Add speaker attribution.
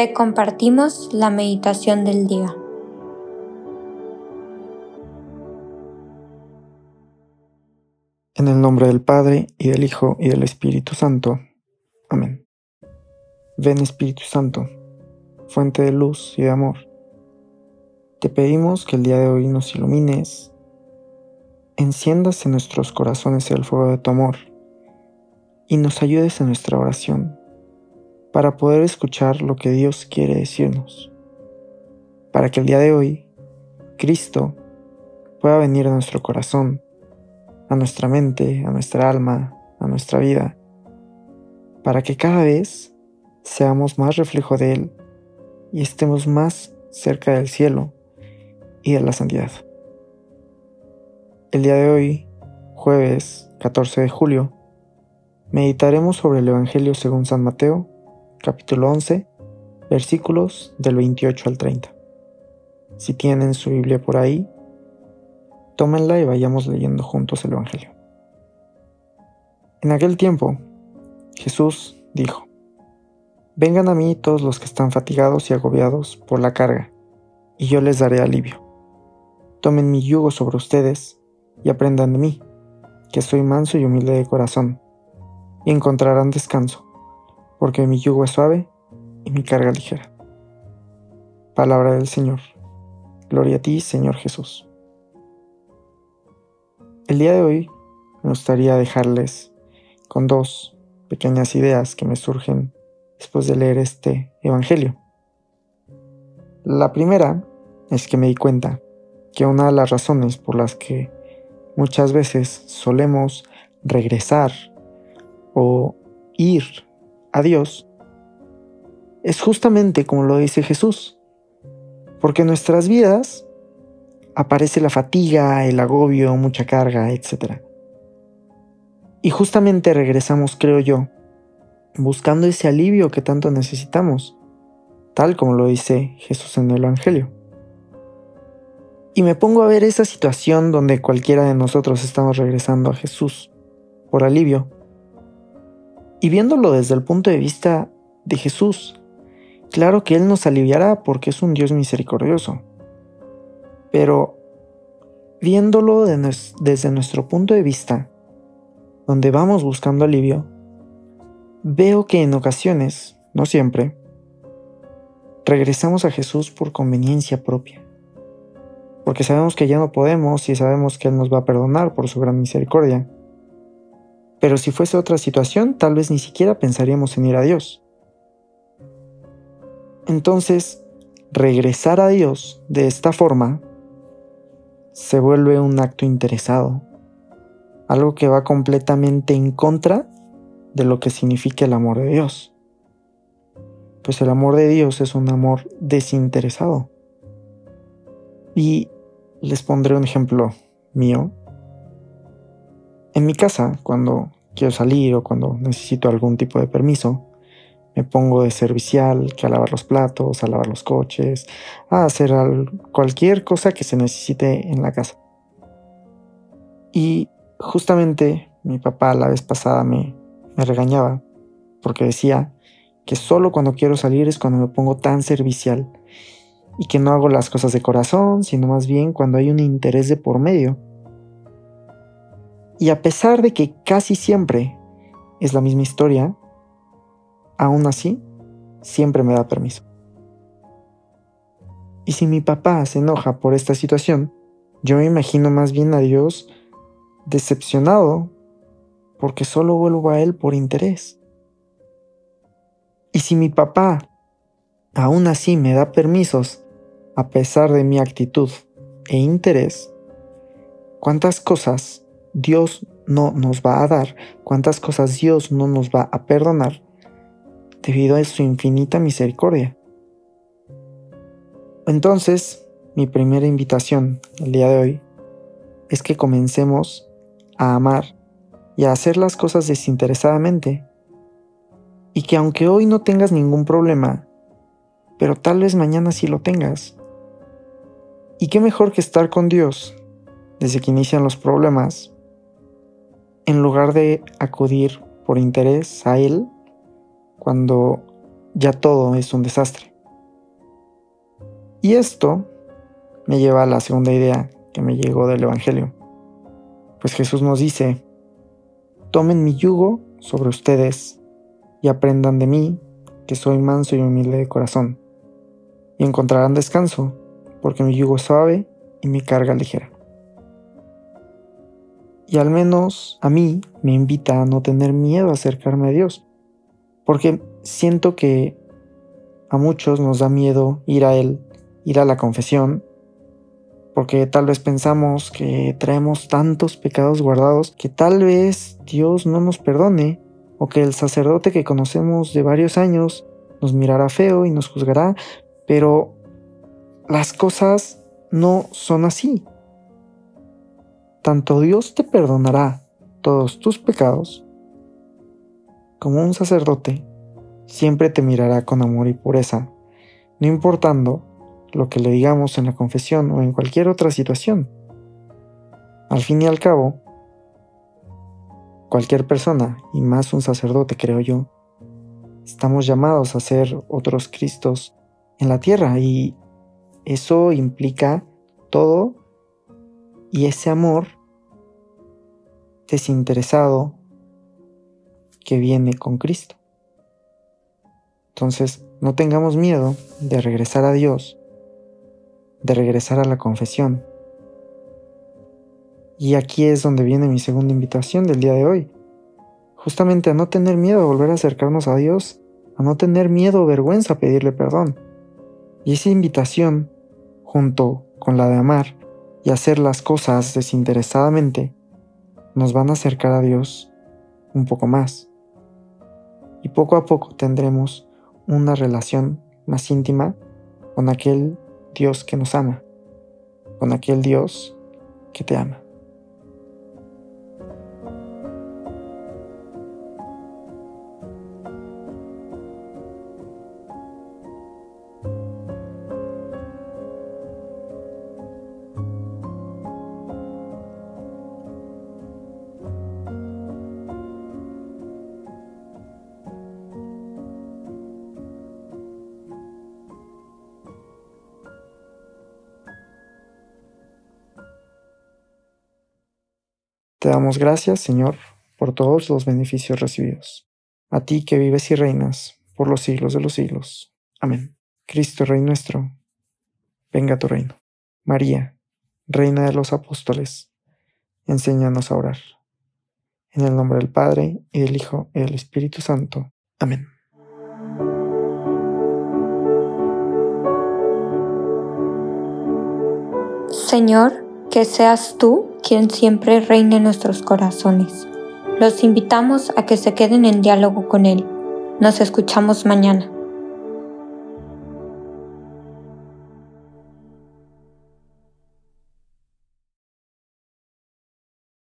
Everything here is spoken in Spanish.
Speaker 1: te compartimos la meditación del día.
Speaker 2: En el nombre del Padre, y del Hijo, y del Espíritu Santo. Amén. Ven Espíritu Santo, fuente de luz y de amor. Te pedimos que el día de hoy nos ilumines, enciendas en nuestros corazones el fuego de tu amor y nos ayudes en nuestra oración para poder escuchar lo que Dios quiere decirnos, para que el día de hoy Cristo pueda venir a nuestro corazón, a nuestra mente, a nuestra alma, a nuestra vida, para que cada vez seamos más reflejo de Él y estemos más cerca del cielo y de la santidad. El día de hoy, jueves 14 de julio, meditaremos sobre el Evangelio según San Mateo, capítulo 11, versículos del 28 al 30. Si tienen su Biblia por ahí, tómenla y vayamos leyendo juntos el Evangelio. En aquel tiempo, Jesús dijo, Vengan a mí todos los que están fatigados y agobiados por la carga, y yo les daré alivio. Tomen mi yugo sobre ustedes y aprendan de mí, que soy manso y humilde de corazón, y encontrarán descanso porque mi yugo es suave y mi carga ligera. Palabra del Señor. Gloria a ti, Señor Jesús. El día de hoy me gustaría dejarles con dos pequeñas ideas que me surgen después de leer este Evangelio. La primera es que me di cuenta que una de las razones por las que muchas veces solemos regresar o ir a Dios es justamente como lo dice Jesús. Porque en nuestras vidas aparece la fatiga, el agobio, mucha carga, etc. Y justamente regresamos, creo yo, buscando ese alivio que tanto necesitamos, tal como lo dice Jesús en el Evangelio. Y me pongo a ver esa situación donde cualquiera de nosotros estamos regresando a Jesús por alivio y viéndolo desde el punto de vista de Jesús, claro que Él nos aliviará porque es un Dios misericordioso. Pero viéndolo desde nuestro punto de vista, donde vamos buscando alivio, veo que en ocasiones, no siempre, regresamos a Jesús por conveniencia propia. Porque sabemos que ya no podemos y sabemos que Él nos va a perdonar por su gran misericordia. Pero si fuese otra situación, tal vez ni siquiera pensaríamos en ir a Dios. Entonces, regresar a Dios de esta forma se vuelve un acto interesado, algo que va completamente en contra de lo que significa el amor de Dios. Pues el amor de Dios es un amor desinteresado. Y les pondré un ejemplo mío en mi casa, cuando quiero salir o cuando necesito algún tipo de permiso, me pongo de servicial, que a lavar los platos, a lavar los coches, a hacer cualquier cosa que se necesite en la casa. Y justamente mi papá la vez pasada me, me regañaba porque decía que solo cuando quiero salir es cuando me pongo tan servicial y que no hago las cosas de corazón, sino más bien cuando hay un interés de por medio. Y a pesar de que casi siempre es la misma historia, aún así, siempre me da permiso. Y si mi papá se enoja por esta situación, yo me imagino más bien a Dios decepcionado porque solo vuelvo a Él por interés. Y si mi papá aún así me da permisos a pesar de mi actitud e interés, ¿cuántas cosas Dios no nos va a dar, cuántas cosas Dios no nos va a perdonar debido a su infinita misericordia. Entonces, mi primera invitación el día de hoy es que comencemos a amar y a hacer las cosas desinteresadamente. Y que aunque hoy no tengas ningún problema, pero tal vez mañana sí lo tengas. Y qué mejor que estar con Dios desde que inician los problemas en lugar de acudir por interés a Él cuando ya todo es un desastre. Y esto me lleva a la segunda idea que me llegó del Evangelio. Pues Jesús nos dice, tomen mi yugo sobre ustedes y aprendan de mí, que soy manso y humilde de corazón, y encontrarán descanso, porque mi yugo es suave y mi carga ligera. Y al menos a mí me invita a no tener miedo a acercarme a Dios, porque siento que a muchos nos da miedo ir a Él, ir a la confesión, porque tal vez pensamos que traemos tantos pecados guardados que tal vez Dios no nos perdone, o que el sacerdote que conocemos de varios años nos mirará feo y nos juzgará, pero las cosas no son así. Tanto Dios te perdonará todos tus pecados, como un sacerdote siempre te mirará con amor y pureza, no importando lo que le digamos en la confesión o en cualquier otra situación. Al fin y al cabo, cualquier persona, y más un sacerdote creo yo, estamos llamados a ser otros Cristos en la tierra y eso implica todo y ese amor desinteresado que viene con Cristo. Entonces, no tengamos miedo de regresar a Dios de regresar a la confesión. Y aquí es donde viene mi segunda invitación del día de hoy. Justamente a no tener miedo a volver a acercarnos a Dios, a no tener miedo o vergüenza a pedirle perdón. Y esa invitación, junto con la de amar y hacer las cosas desinteresadamente, nos van a acercar a Dios un poco más. Y poco a poco tendremos una relación más íntima con aquel Dios que nos ama, con aquel Dios que te ama. Te damos gracias, Señor, por todos los beneficios recibidos. A ti que vives y reinas por los siglos de los siglos. Amén. Cristo, Rey nuestro, venga tu reino. María, Reina de los Apóstoles, enséñanos a orar. En el nombre del Padre, y del Hijo, y del Espíritu Santo. Amén.
Speaker 1: Señor, que seas tú quien siempre reine en nuestros corazones. Los invitamos a que se queden en diálogo con Él. Nos escuchamos mañana.